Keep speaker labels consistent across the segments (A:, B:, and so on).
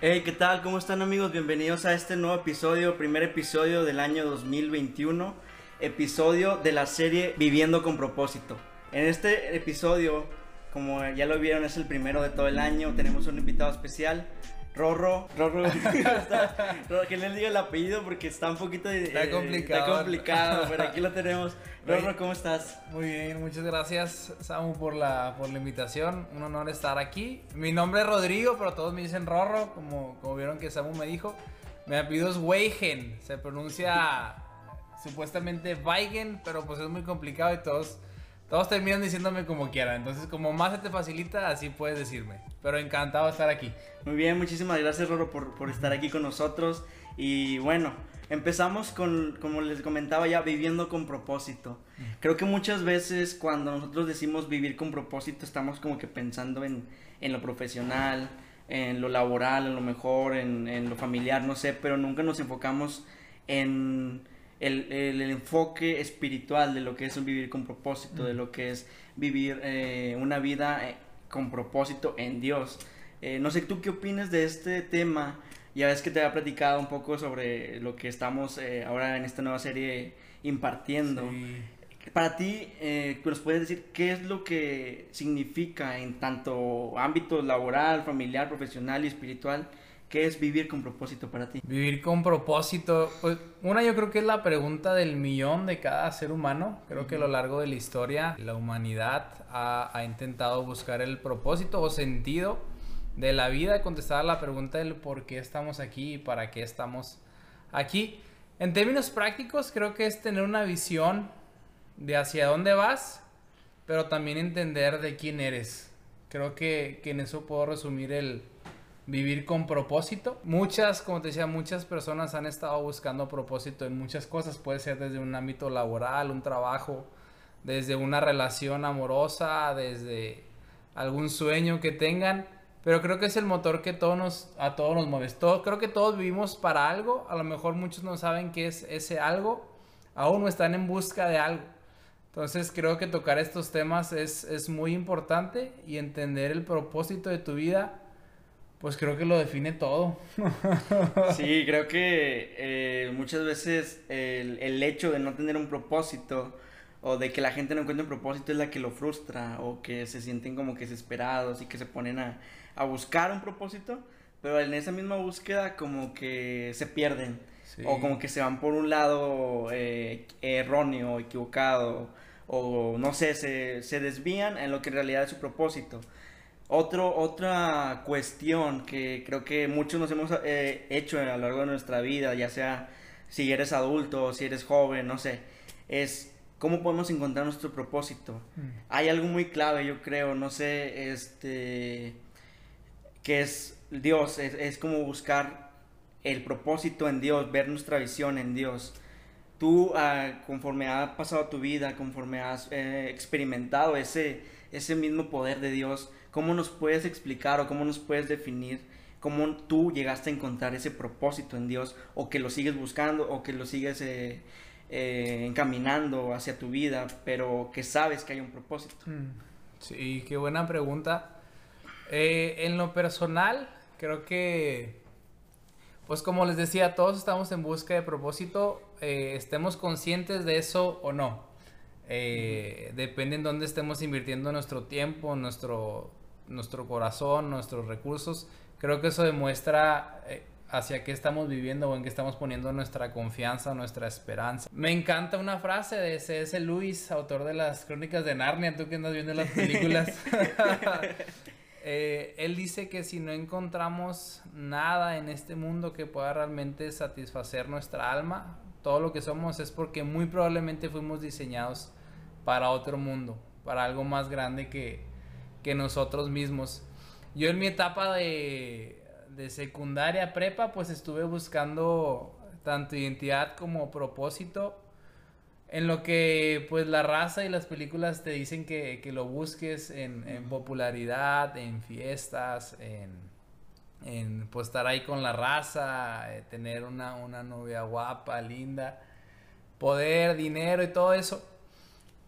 A: Hey, ¿qué tal? ¿Cómo están amigos? Bienvenidos a este nuevo episodio, primer episodio del año 2021, episodio de la serie Viviendo con propósito. En este episodio, como ya lo vieron, es el primero de todo el año, tenemos un invitado especial. Rorro, Rorro, que les diga el apellido porque está un poquito
B: está complicado.
A: Está complicado, pero aquí lo tenemos. Rorro, ¿cómo estás?
B: Muy bien, muchas gracias Samu por la, por la invitación. Un honor estar aquí. Mi nombre es Rodrigo, pero todos me dicen Rorro, como, como vieron que Samu me dijo. Mi apellido es Weigen, se pronuncia supuestamente Weigen, pero pues es muy complicado y todos todos terminan diciéndome como quieran. Entonces, como más se te facilita, así puedes decirme. Pero encantado de estar aquí.
A: Muy bien, muchísimas gracias, Roro, por, por estar aquí con nosotros. Y bueno, empezamos con, como les comentaba ya, viviendo con propósito. Creo que muchas veces cuando nosotros decimos vivir con propósito, estamos como que pensando en, en lo profesional, en lo laboral, en lo mejor, en, en lo familiar, no sé, pero nunca nos enfocamos en el, el, enfoque espiritual de lo que es vivir con propósito, de lo que es vivir eh, una vida eh, con propósito en Dios. Eh, no sé, ¿tú qué opinas de este tema? Ya ves que te había platicado un poco sobre lo que estamos ahora en esta nueva serie impartiendo. Para ti, ¿nos puedes decir qué es lo que significa en tanto ámbito laboral, familiar, profesional y espiritual? ¿Qué es vivir con propósito para ti?
B: Vivir con propósito, pues una yo creo que es la pregunta del millón de cada ser humano. Creo que a lo largo de la historia la humanidad ha, ha, intentado buscar el propósito o sentido de la vida, contestar la pregunta del por qué estamos aquí y para qué estamos aquí. En términos prácticos creo que es tener una visión de hacia dónde vas, pero también entender de quién eres. Creo que, que en eso puedo resumir el vivir con propósito. Muchas, como te decía, muchas personas han estado buscando propósito en muchas cosas. Puede ser desde un ámbito laboral, un trabajo, desde una relación amorosa, desde algún sueño que tengan. Pero creo que es el motor que todos nos, a todos nos mueve. Todo, creo que todos vivimos para algo. A lo mejor muchos no saben qué es ese algo. Aún no están en busca de algo. Entonces creo que tocar estos temas es, es muy importante y entender el propósito de tu vida pues creo que lo define todo.
A: sí, creo que eh, muchas veces el, el, hecho de no tener un propósito o de que la gente no encuentre un propósito es la que lo frustra o que se sienten como que desesperados y que se ponen a, a buscar un propósito, pero en esa misma búsqueda como que se pierden o como que se van por un lado eh, erróneo, equivocado o no sé, se, se desvían en lo que en realidad es su propósito. Otro, otra cuestión que creo que muchos nos hemos eh, hecho a lo largo de nuestra vida, ya sea si eres adulto, si eres joven, no sé, es cómo podemos encontrar nuestro propósito. Mm. Hay algo muy clave, yo creo, no sé, este, que es Dios, es, como buscar el propósito en Dios, ver nuestra visión en Dios. Tú, ah, conforme ha pasado tu vida, conforme has eh, experimentado ese, ese mismo poder de Dios, ¿Cómo nos puedes explicar o cómo nos puedes definir cómo tú llegaste a encontrar ese propósito en Dios o que lo sigues buscando o que lo sigues eh, eh, encaminando hacia tu vida, pero que sabes que hay un propósito? Mm,
B: sí, qué buena pregunta. Eh, en lo personal, creo que, pues como les decía, todos estamos en busca de propósito, estemos conscientes de eso o no. Depende en dónde estemos invirtiendo nuestro tiempo, nuestro nuestro corazón, nuestros recursos. Creo que eso demuestra eh, hacia qué estamos viviendo o en qué estamos poniendo nuestra confianza, nuestra esperanza. Me encanta una frase de C.S. Lewis, autor de las Crónicas de Narnia, tú que andas viendo las películas. Eh, él dice que si no encontramos nada en este mundo que pueda realmente satisfacer nuestra alma, todo lo que somos es porque muy probablemente fuimos diseñados para otro mundo, para algo más grande que, que nosotros mismos. Yo en mi etapa de, de secundaria, prepa, pues estuve buscando tanto identidad como propósito. En lo que pues la raza y las películas te dicen que, que lo busques en, en, popularidad, en fiestas, en, en pues estar ahí con la raza, eh, tener una, una novia guapa, linda, poder, dinero y todo eso.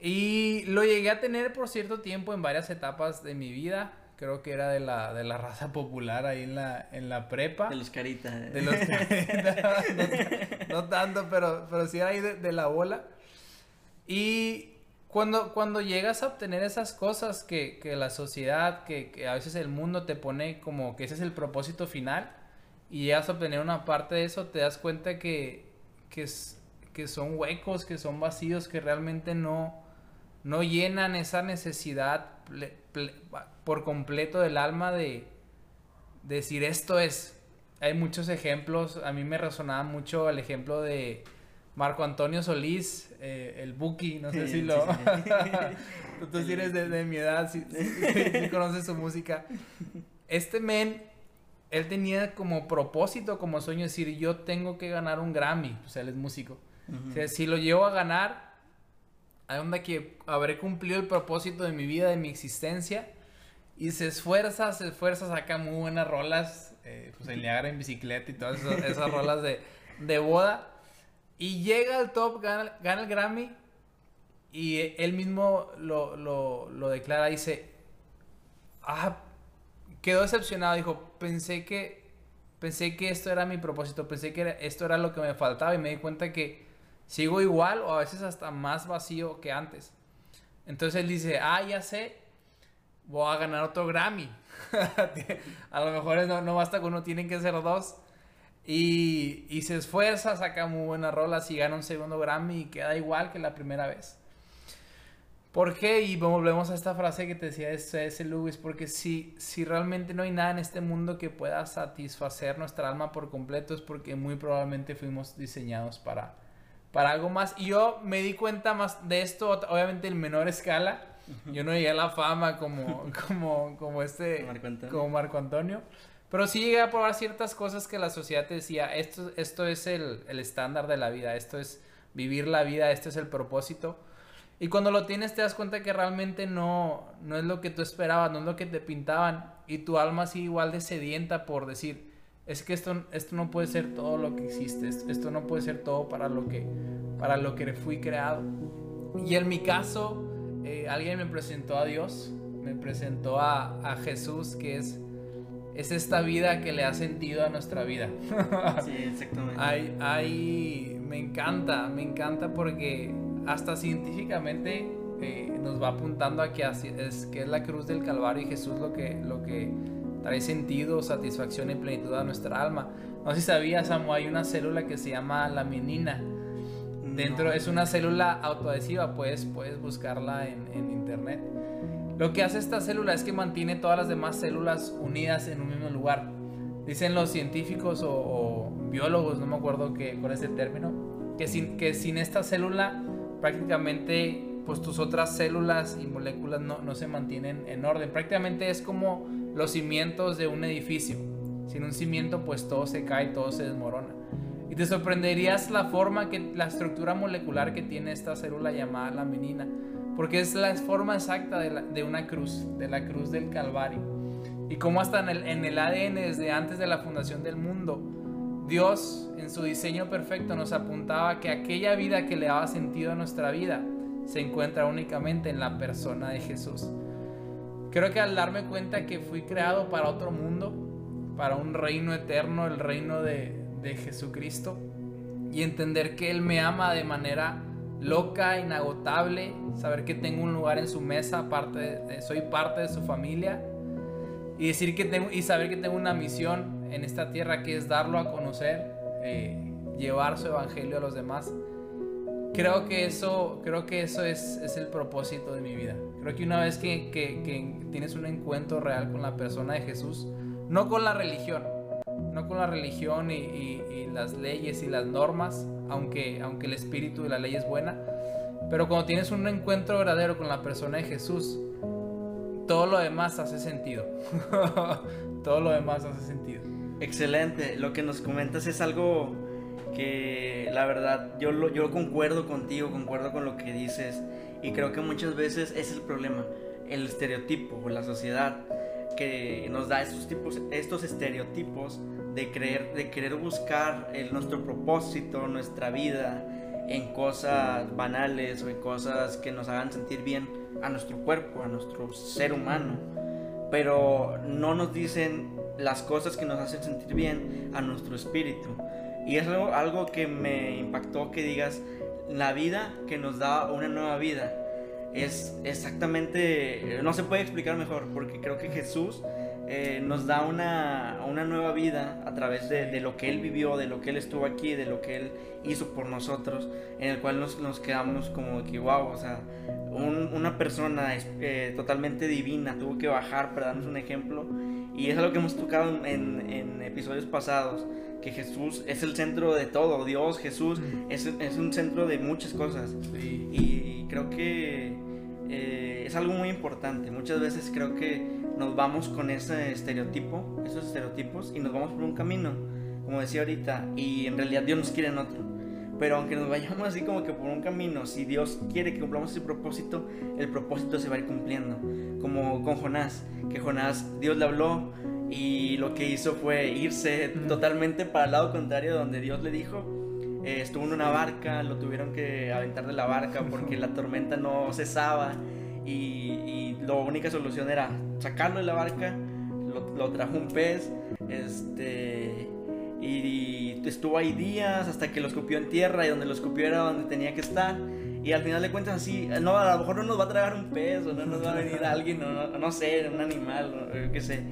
B: Y lo llegué a tener por cierto tiempo en varias etapas de mi vida. creo que era de la, de la raza popular ahí en la, en la prepa.
A: De los caritas. ¿eh?
B: De los no, tanto, pero, pero sí ahí de, de la bola. Y cuando, cuando llegas a obtener esas cosas que, que la sociedad, que, que, a veces el mundo te pone como que ese es el propósito final, y llegas a obtener una parte de eso, te das cuenta que, que, que son huecos, que son vacíos, que realmente no, no llenan esa necesidad por completo del alma de, decir esto es. Hay muchos ejemplos, a mí me resonaba mucho el ejemplo de Marco Antonio Solís, eh, el Buki, no sé si lo... Tú sí eres de, mi edad, si, conoces su música. Este men, él tenía como propósito, como sueño, decir, yo tengo que ganar un Grammy, o sea, él es músico. o sea, si lo llevo a ganar, onda que habré cumplido el propósito de mi vida, de mi existencia. Y se esfuerza, se esfuerza, saca muy buenas rolas. Eh, pues el Niagara en bicicleta y todas esas, rolas de, de, boda. Y llega al top, gana, gana, el Grammy. Y él mismo lo, lo, lo declara, dice, ah, quedó decepcionado, dijo, pensé que, pensé que esto era mi propósito, pensé que esto era lo que me faltaba y me di cuenta que sigo igual o a veces hasta más vacío que antes. Entonces él dice, ah, ya sé, voy a ganar otro Grammy. a lo mejor no, no, basta con uno, tienen que ser dos. Y, y, se esfuerza, saca muy buenas rolas y gana un segundo Grammy y queda igual que la primera vez. ¿Por qué? Y volvemos a esta frase que te decía ese Lewis, porque si, si realmente no hay nada en este mundo que pueda satisfacer nuestra alma por completo es porque muy probablemente fuimos diseñados para, para algo más. Y yo me di cuenta más de esto, obviamente en menor escala. Yo no llegué a la fama como, como, como este, Marco como Marco Antonio. Pero sí llegué a probar ciertas cosas que la sociedad te decía, esto, esto es el, el estándar de la vida, esto es vivir la vida, esto es el propósito. Y cuando lo tienes te das cuenta que realmente no, no es lo que tú esperabas, no es lo que te pintaban. Y tu alma sigue igual de sedienta por decir, es que esto, esto no puede ser todo lo que existe, esto no puede ser todo para lo que, para lo que fui creado. Y en mi caso, eh, alguien me presentó a Dios, me presentó a, a, Jesús, que es, es esta vida que le ha sentido a nuestra vida.
A: sí, exactamente.
B: Hay, hay, me encanta, me encanta porque hasta científicamente eh, nos va apuntando a que, es, que es la cruz del Calvario y Jesús lo que, lo que trae sentido, satisfacción y plenitud a nuestra alma. No sé si sabías, Samu, hay una célula que se llama la menina. Dentro es una célula autoadhesiva, puedes, puedes buscarla en, en, internet. Lo que hace esta célula es que mantiene todas las demás células unidas en un mismo lugar. Dicen los científicos o, biólogos, no me acuerdo qué, cuál es el término, que sin, que sin esta célula prácticamente pues tus otras células y moléculas no, no se mantienen en orden. Prácticamente es como los cimientos de un edificio. Sin un cimiento, pues todo se cae, todo se desmorona. Y te sorprenderías la forma que, la estructura molecular que tiene esta célula llamada la menina, porque es la forma exacta de, una cruz, de la cruz del Calvario. Y como hasta en el, en el ADN, desde antes de la fundación del mundo, Dios en su diseño perfecto nos apuntaba que aquella vida que le daba sentido a nuestra vida se encuentra únicamente en la persona de Jesús. Creo que al darme cuenta que fui creado para otro mundo, para un reino eterno, el reino de, Jesucristo, y entender que Él me ama de manera loca, inagotable, saber que tengo un lugar en su mesa, parte soy parte de su familia, y, decir que tengo, y saber que tengo una misión en esta tierra que es darlo a conocer, eh, llevar su evangelio a los demás creo que eso, creo que eso es, es, el propósito de mi vida. Creo que una vez que, que, tienes un encuentro real con la persona de Jesús, no con la religión, no con la religión y, y, las leyes y las normas, aunque, aunque el espíritu de la ley es buena, pero cuando tienes un encuentro verdadero con la persona de Jesús, todo lo demás hace sentido. todo lo demás hace sentido.
A: Excelente, lo que nos comentas es algo que la verdad yo, lo, yo concuerdo contigo, concuerdo con lo que dices y creo que muchas veces es el problema, el estereotipo o la sociedad que nos da estos, tipos, estos estereotipos de, creer, de querer buscar el, nuestro propósito, nuestra vida en cosas banales o en cosas que nos hagan sentir bien a nuestro cuerpo, a nuestro ser humano. pero no nos dicen las cosas que nos hacen sentir bien a nuestro espíritu. Y es algo, que me impactó que digas, la vida que nos da una nueva vida es exactamente, no se puede explicar mejor, porque creo que Jesús eh, nos da una, una, nueva vida a través de, lo que Él vivió, de lo que Él estuvo aquí, de lo que Él hizo por nosotros, en el cual nos, nos quedamos como que, wow, o sea, una persona eh, totalmente divina tuvo que bajar para darnos un ejemplo. Y es algo que hemos tocado en episodios pasados, que Jesús es el centro de todo, Dios, Jesús, es, es un centro de muchas cosas. Y, creo que eh, es algo muy importante. Muchas veces creo que nos vamos con ese estereotipo, esos estereotipos, y nos vamos por un camino, como decía ahorita, y en realidad Dios nos quiere en otro. Pero aunque nos vayamos así como que por un camino, si Dios quiere que cumplamos ese propósito, el propósito se va a ir cumpliendo. Como con Jonás, que Jonás, Dios le habló y lo que hizo fue irse totalmente para el lado contrario donde Dios le dijo. Eh, estuvo en una barca, lo tuvieron que aventar de la barca porque la tormenta no cesaba y, y la única solución era sacarlo de la barca, lo, lo trajo un pez, este y, estuvo ahí días hasta que lo escupió en tierra y donde lo escupió era donde tenía que estar. Y al final de cuentas así, no, a lo mejor no nos va a tragar un pez o no nos va a venir alguien, no, no, sé, un animal, yo qué sé.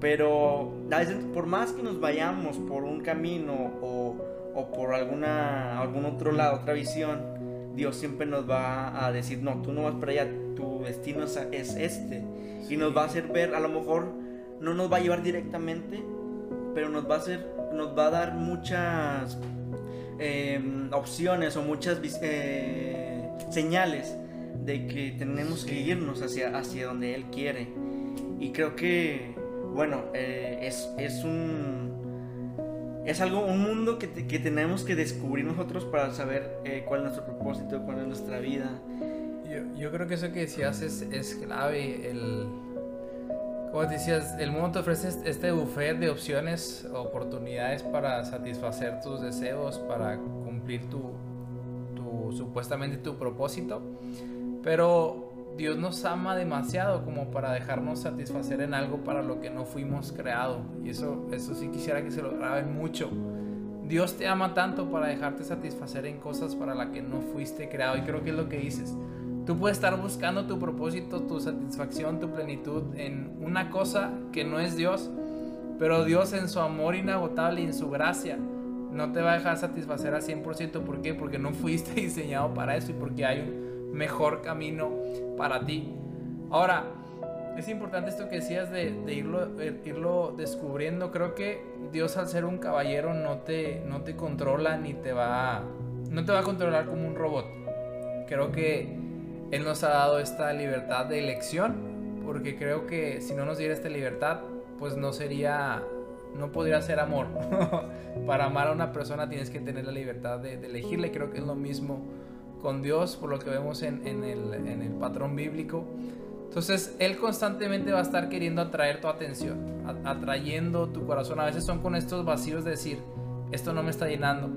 A: Pero a veces, por más que nos vayamos por un camino o, o por alguna, algún otro lado, otra visión, Dios siempre nos va a decir, no, tú no vas para allá, tu destino es, es este. Y nos va a hacer ver, a lo mejor no nos va a llevar directamente, pero nos va a hacer, nos va a dar muchas em, opciones o muchas eh, señales de que tenemos que irnos hacia, hacia donde Él quiere. Y creo que, bueno, eh, es, es, un... Es algo, un mundo que, que, tenemos que descubrir nosotros para saber eh, cuál es nuestro propósito, cuál es nuestra vida.
B: Yo, yo creo que eso que decías es, es clave, el, como decías, el mundo te ofrece este buffet de opciones, oportunidades para satisfacer tus deseos, para cumplir tu, tu supuestamente tu propósito. Pero Dios nos ama demasiado como para dejarnos satisfacer en algo para lo que no fuimos creados. Y eso, eso sí quisiera que se lo graben mucho. Dios te ama tanto para dejarte satisfacer en cosas para las que no fuiste creado. Y creo que es lo que dices. Tú puedes estar buscando tu propósito, tu satisfacción, tu plenitud en una cosa que no es Dios, pero Dios en su amor inagotable y en su gracia no te va a dejar satisfacer al 100%. ¿Por qué? Porque no fuiste diseñado para eso y porque hay un mejor camino para ti. Ahora, es importante esto que decías de, irlo, eh, irlo, descubriendo. Creo que Dios al ser un caballero no te, no te controla ni te va, no te va a controlar como un robot. Creo que él nos ha dado esta libertad de elección, porque creo que si no nos diera esta libertad, pues no sería, no podría ser amor. Para amar a una persona tienes que tener la libertad de, elegirle, creo que es lo mismo con Dios, por lo que vemos en, el, patrón bíblico. Entonces, Él constantemente va a estar queriendo atraer tu atención, atrayendo tu corazón. A veces son con estos vacíos de decir, esto no me está llenando.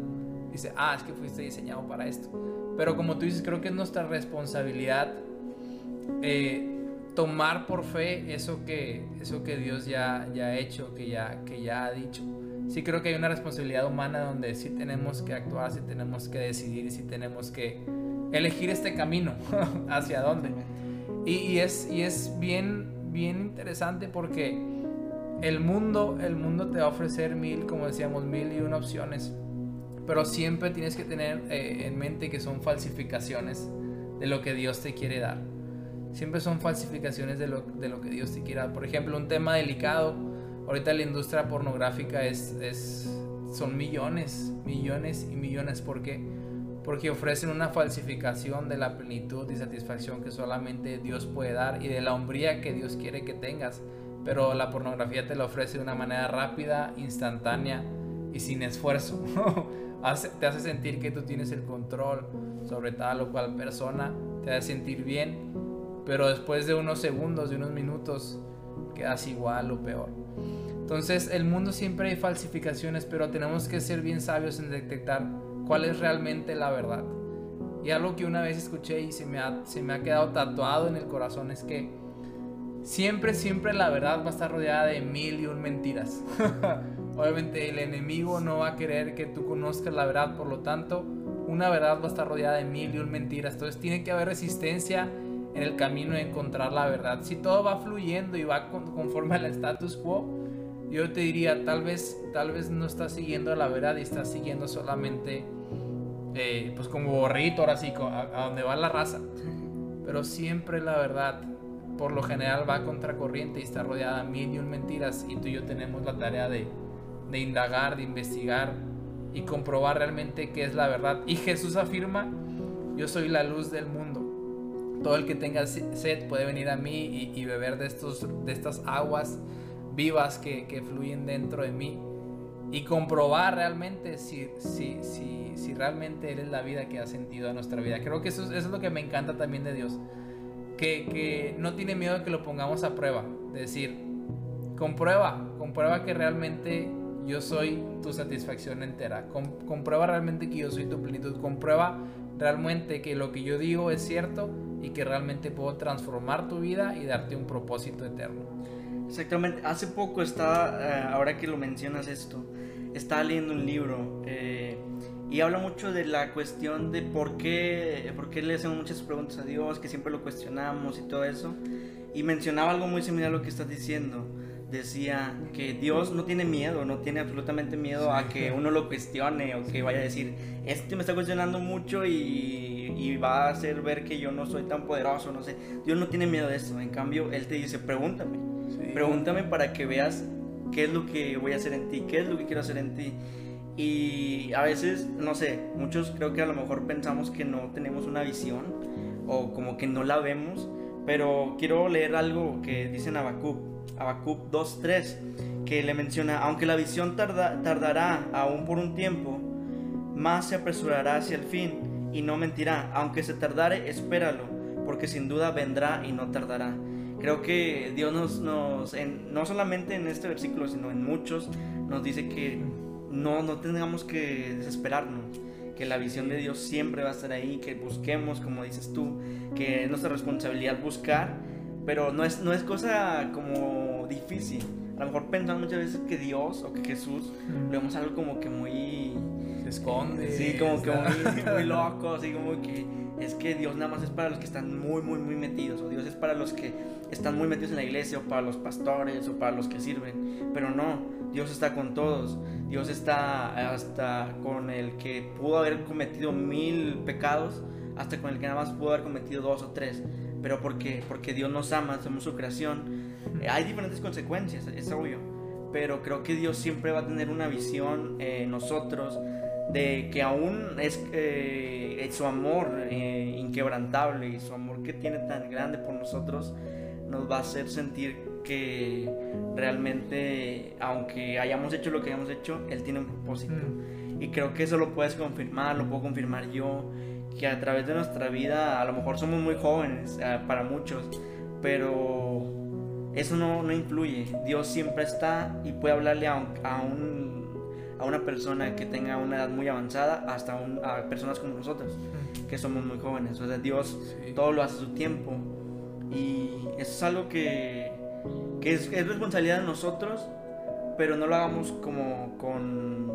B: Dice, ah, es que fuiste diseñado para esto. Pero como tú dices, creo que es nuestra responsabilidad eh, tomar por fe eso que, eso que Dios ya, ya ha hecho, que ya, que ya ha dicho. Sí creo que hay una responsabilidad humana donde sí tenemos que actuar, sí tenemos que decidir, sí tenemos que elegir este camino, hacia dónde. Y, y, es, y es bien, bien interesante porque el mundo, el mundo te va a ofrecer mil, como decíamos, mil y una opciones pero siempre tienes que tener eh, en mente que son falsificaciones de lo que Dios te quiere dar. Siempre son falsificaciones de lo, de lo que Dios te quiere dar. Por ejemplo, un tema delicado. Ahorita la industria pornográfica es, es, son millones, millones y millones. ¿Por qué? Porque ofrecen una falsificación de la plenitud y satisfacción que solamente Dios puede dar y de la hombría que Dios quiere que tengas. Pero la pornografía te la ofrece de una manera rápida, instantánea y sin esfuerzo. te hace sentir que tú tienes el control sobre tal o cual persona, te hace sentir bien, pero después de unos segundos, de unos minutos, quedas igual o peor. Entonces, el mundo siempre hay falsificaciones, pero tenemos que ser bien sabios en detectar cuál es realmente la verdad. Y algo que una vez escuché y se me ha, se me ha quedado tatuado en el corazón es que siempre, siempre la verdad va a estar rodeada de mil y un mentiras. Obviamente el enemigo no va a querer que tú conozcas la verdad, por lo tanto, una verdad va a estar rodeada de mil y un mentiras. Entonces tiene que haber resistencia en el camino de encontrar la verdad. Si todo va fluyendo y va conforme al status quo, yo te diría, tal vez, tal vez no estás siguiendo la verdad y estás siguiendo solamente, eh, pues como borrito, ahora sí, a, a donde va la raza. Pero siempre la verdad por lo general va contracorriente y está rodeada de mil y un mentiras y tú y yo tenemos la tarea de, de indagar, de investigar y comprobar realmente qué es la verdad. Y Jesús afirma, yo soy la luz del mundo. Todo el que tenga sed puede venir a mí y, beber de, estos, de estas aguas vivas que, que, fluyen dentro de mí y comprobar realmente si, si, si, si realmente eres la vida que ha sentido a nuestra vida. Creo que eso, es lo que me encanta también de Dios que, no tiene miedo de que lo pongamos a prueba. De decir, comprueba, comprueba que realmente yo soy tu satisfacción entera. comprueba realmente que yo soy tu plenitud. Comprueba realmente que lo que yo digo es cierto y que realmente puedo transformar tu vida y darte un propósito eterno.
A: Exactamente. Hace poco estaba, eh, ahora que lo mencionas esto, estaba leyendo un libro. Eh, y habla mucho de la cuestión de por qué, por qué le hacemos muchas preguntas a Dios, que siempre lo cuestionamos y todo eso. Y mencionaba algo muy similar a lo que estás diciendo. Decía que Dios no tiene miedo, no tiene absolutamente miedo a que uno lo cuestione o que vaya a decir, este me está cuestionando mucho y, y va a hacer ver que yo no soy tan poderoso, no sé. Dios no tiene miedo de eso. En cambio, Él te dice, pregúntame. Pregúntame para que veas qué es lo que voy a hacer en ti, qué es lo que quiero hacer en ti. Y a veces, no sé, muchos creo que a lo mejor pensamos que no tenemos una visión o como que no la vemos, pero quiero leer algo que dice en Habacuc, Habacuc 2.3, que le menciona, aunque la visión tardará aún por un tiempo, más se apresurará hacia el fin y no mentirá, aunque se tardare, espéralo, porque sin duda vendrá y no tardará. Creo que Dios nos, nos no solamente en este versículo, sino en muchos, nos dice que no, no tengamos que desesperarnos, que la visión de Dios siempre va a estar ahí, que busquemos, como dices tú, que es nuestra responsabilidad buscar, pero no es, no es cosa como difícil. A lo mejor pensamos muchas veces que Dios o que Jesús lo vemos algo como que muy...
B: Se esconde.
A: Sí, como que muy, muy loco, así como que es que Dios nada más es para los que están muy, muy, muy metidos, o Dios es para los que están muy metidos en la iglesia, o para los pastores, o para los que sirven, pero no, Dios está con todos, Dios está hasta con el que pudo haber cometido mil pecados, hasta con el que nada más pudo haber cometido dos o tres, pero porque, porque Dios nos ama, somos su creación, hay diferentes consecuencias, es obvio, pero creo que Dios siempre va a tener una visión en nosotros, de que aún es eh, su amor eh, inquebrantable y su amor que tiene tan grande por nosotros nos va a hacer sentir que realmente, aunque hayamos hecho lo que hayamos hecho, Él tiene un propósito. Mm. Y creo que eso lo puedes confirmar, lo puedo confirmar yo, que a través de nuestra vida, a lo mejor somos muy jóvenes eh, para muchos, pero eso no, no, influye. Dios siempre está y puede hablarle a un a una persona que tenga una edad muy avanzada hasta a personas como nosotros, que somos muy jóvenes. O sea, Dios todo lo hace a su tiempo. Y eso es algo que, que es, es, responsabilidad de nosotros, pero no lo hagamos como con,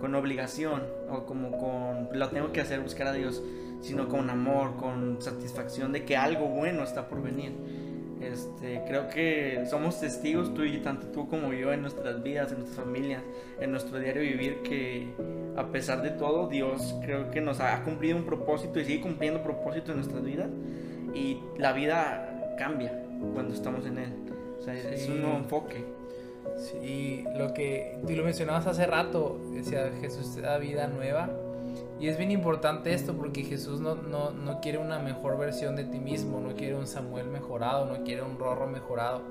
A: con obligación o como con lo tengo que hacer, buscar a Dios, sino con amor, con satisfacción de que algo bueno está por venir. Este, creo que somos testigos, tú y tanto tú como yo, en nuestras vidas, en nuestras familias, en nuestro diario vivir, que a pesar de todo, Dios creo que nos ha cumplido un propósito y sigue cumpliendo propósito en nuestras vidas. Y la vida cambia cuando estamos en Él. O sea, es un nuevo enfoque.
B: Sí, lo que tú lo mencionabas hace rato, decía Jesús te da vida nueva y es bien importante esto porque Jesús no, no, no, quiere una mejor versión de ti mismo, no quiere un Samuel mejorado, no quiere un Rorro mejorado.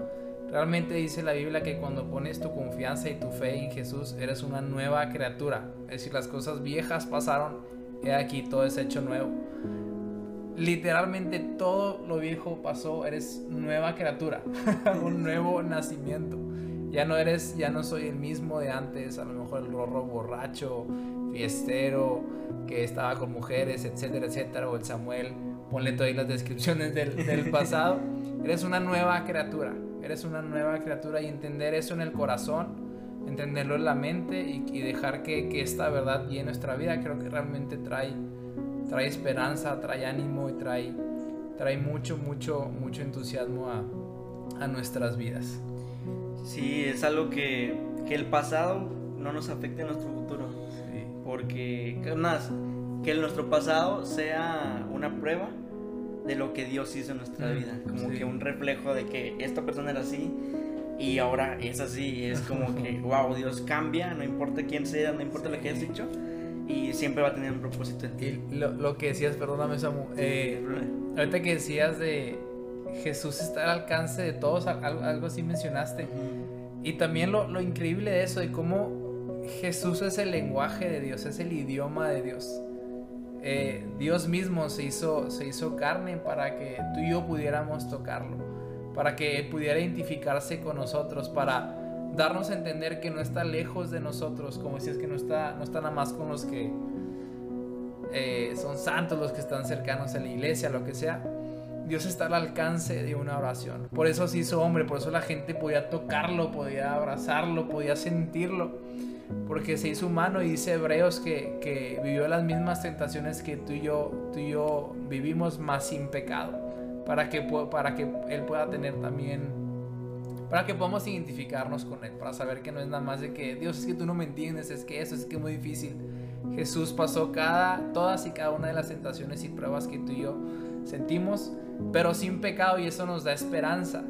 B: Realmente dice la Biblia que cuando pones tu confianza y tu fe en Jesús, eres una nueva criatura. Es decir, las cosas viejas pasaron, he aquí todo es hecho nuevo. Literalmente todo lo viejo pasó, eres nueva criatura, un nuevo nacimiento. Ya no eres, ya no soy el mismo de antes, a lo mejor el rorro borracho, fiestero, que estaba con mujeres, etcétera, etcétera, o el Samuel, ponle todas las descripciones del, del pasado. Eres una nueva criatura, eres una nueva criatura y entender eso en el corazón, entenderlo en la mente y, dejar que, que, esta verdad llene nuestra vida, creo que realmente trae, trae esperanza, trae ánimo y trae, trae mucho, mucho, mucho entusiasmo a, a nuestras vidas.
A: Sí, es algo que, que el pasado no nos afecte en nuestro futuro. Porque, más, que nuestro pasado sea una prueba de lo que Dios hizo en nuestra vida. Como que un reflejo de que esta persona era así y ahora es así. Es como que, wow, Dios cambia, no importa quién sea, no importa lo que hayas dicho. Y siempre va a tener un propósito en ti.
B: Y lo, que decías, perdóname, Samu. Eh, ahorita que decías de Jesús está al alcance de todos, algo, así mencionaste. Y también lo, lo increíble de eso, de cómo Jesús es el lenguaje de Dios, es el idioma de Dios. Eh, Dios mismo se hizo, se hizo carne para que tú y yo pudiéramos tocarlo, para que Él pudiera identificarse con nosotros, para darnos a entender que no está lejos de nosotros, como decías que no está, no está nada más con los que eh, son santos, los que están cercanos a la iglesia, lo que sea. Dios está al alcance de una oración. Por eso se hizo hombre, por eso la gente podía tocarlo, podía abrazarlo, podía sentirlo porque se hizo humano y dice Hebreos que, que, vivió las mismas tentaciones que tú y yo, tú y yo vivimos más sin pecado, para que, para que Él pueda tener también, para que podamos identificarnos con Él, para saber que no es nada más de que Dios es que tú no me entiendes, es que eso es que es muy difícil. Jesús pasó cada, todas y cada una de las tentaciones y pruebas que tú y yo sentimos, pero sin pecado y eso nos da esperanza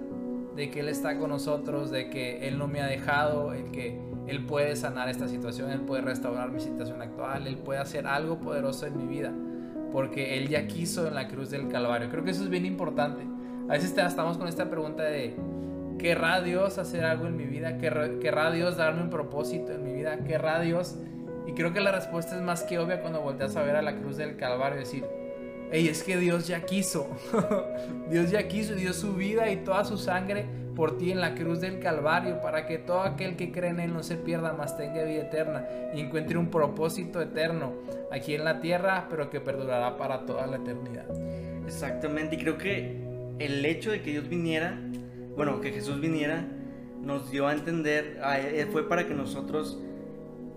B: de que Él está con nosotros, de que Él no me ha dejado, el que Él puede sanar esta situación, Él puede restaurar mi situación actual, Él puede hacer algo poderoso en mi vida, porque Él ya quiso en la cruz del Calvario. Creo que eso es bien importante. A veces estamos con esta pregunta de, ¿querrá Dios hacer algo en mi vida? ¿Querrá Dios darme un propósito en mi vida? ¿Querrá Dios? Y creo que la respuesta es más que obvia cuando volteas a ver a la cruz del Calvario decir, Ey, es que Dios ya quiso. Dios ya quiso, dio su vida y toda su sangre por ti en la cruz del Calvario, para que todo aquel que cree en Él no se pierda, más tenga vida eterna y encuentre un propósito eterno aquí en la tierra, pero que perdurará para toda la eternidad.
A: Exactamente, y creo que el hecho de que Dios viniera, bueno, que Jesús viniera, nos dio a entender, fue para que nosotros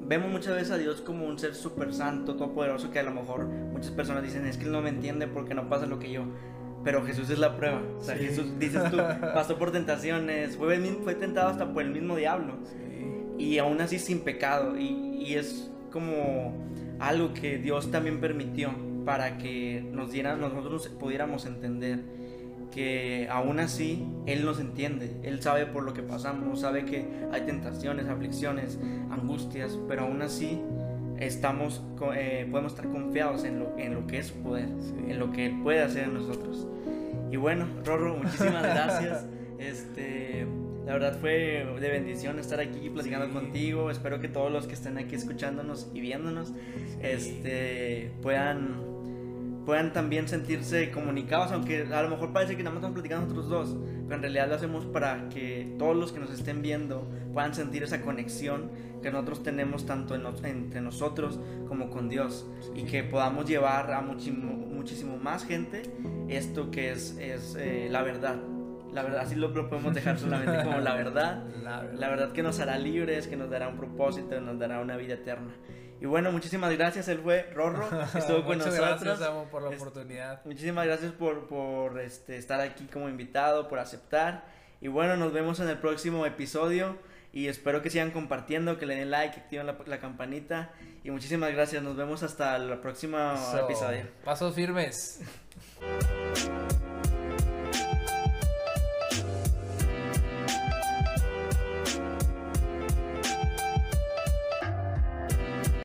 A: vemos muchas veces a Dios como un ser súper santo, todopoderoso, que a lo mejor muchas personas dicen, es que Él no me entiende porque no pasa lo que yo. Pero Jesús es la prueba. O sea, Jesús, dices tú, pasó por tentaciones, fue, fue tentado hasta por el mismo diablo. Y aún así sin pecado. Y, y, es como algo que Dios también permitió para que nos diera, nosotros pudiéramos entender que aún así Él nos entiende, Él sabe por lo que pasamos, sabe que hay tentaciones, aflicciones, angustias, pero aún así estamos, eh, podemos estar confiados en lo, en lo que es su poder, en lo que Él puede hacer en nosotros. Y bueno, Rorro, muchísimas gracias. Este, la verdad fue de bendición estar aquí platicando contigo. Espero que todos los que estén aquí escuchándonos y viéndonos este, puedan puedan también sentirse comunicados, aunque a lo mejor parece que nada más estamos platicando nosotros dos, pero en realidad lo hacemos para que todos los que nos estén viendo puedan sentir esa conexión que nosotros tenemos tanto entre nosotros como con Dios y que podamos llevar a muchísimo, muchísimo más gente esto que es, es eh, la verdad. La verdad, así lo, podemos dejar solamente como la verdad. La verdad. La verdad que nos hará libres, que nos dará un propósito, nos dará una vida eterna. Y bueno, muchísimas gracias, él fue Rorro, estuvo con
B: Muchas gracias, Amo, por la oportunidad.
A: Muchísimas gracias por, por este, estar aquí como invitado, por aceptar. Y bueno, nos vemos en el próximo episodio. Y espero que sigan compartiendo, que le den like, que activen la, campanita. Y muchísimas gracias. Nos vemos hasta el próximo episodio.
B: Pasos firmes.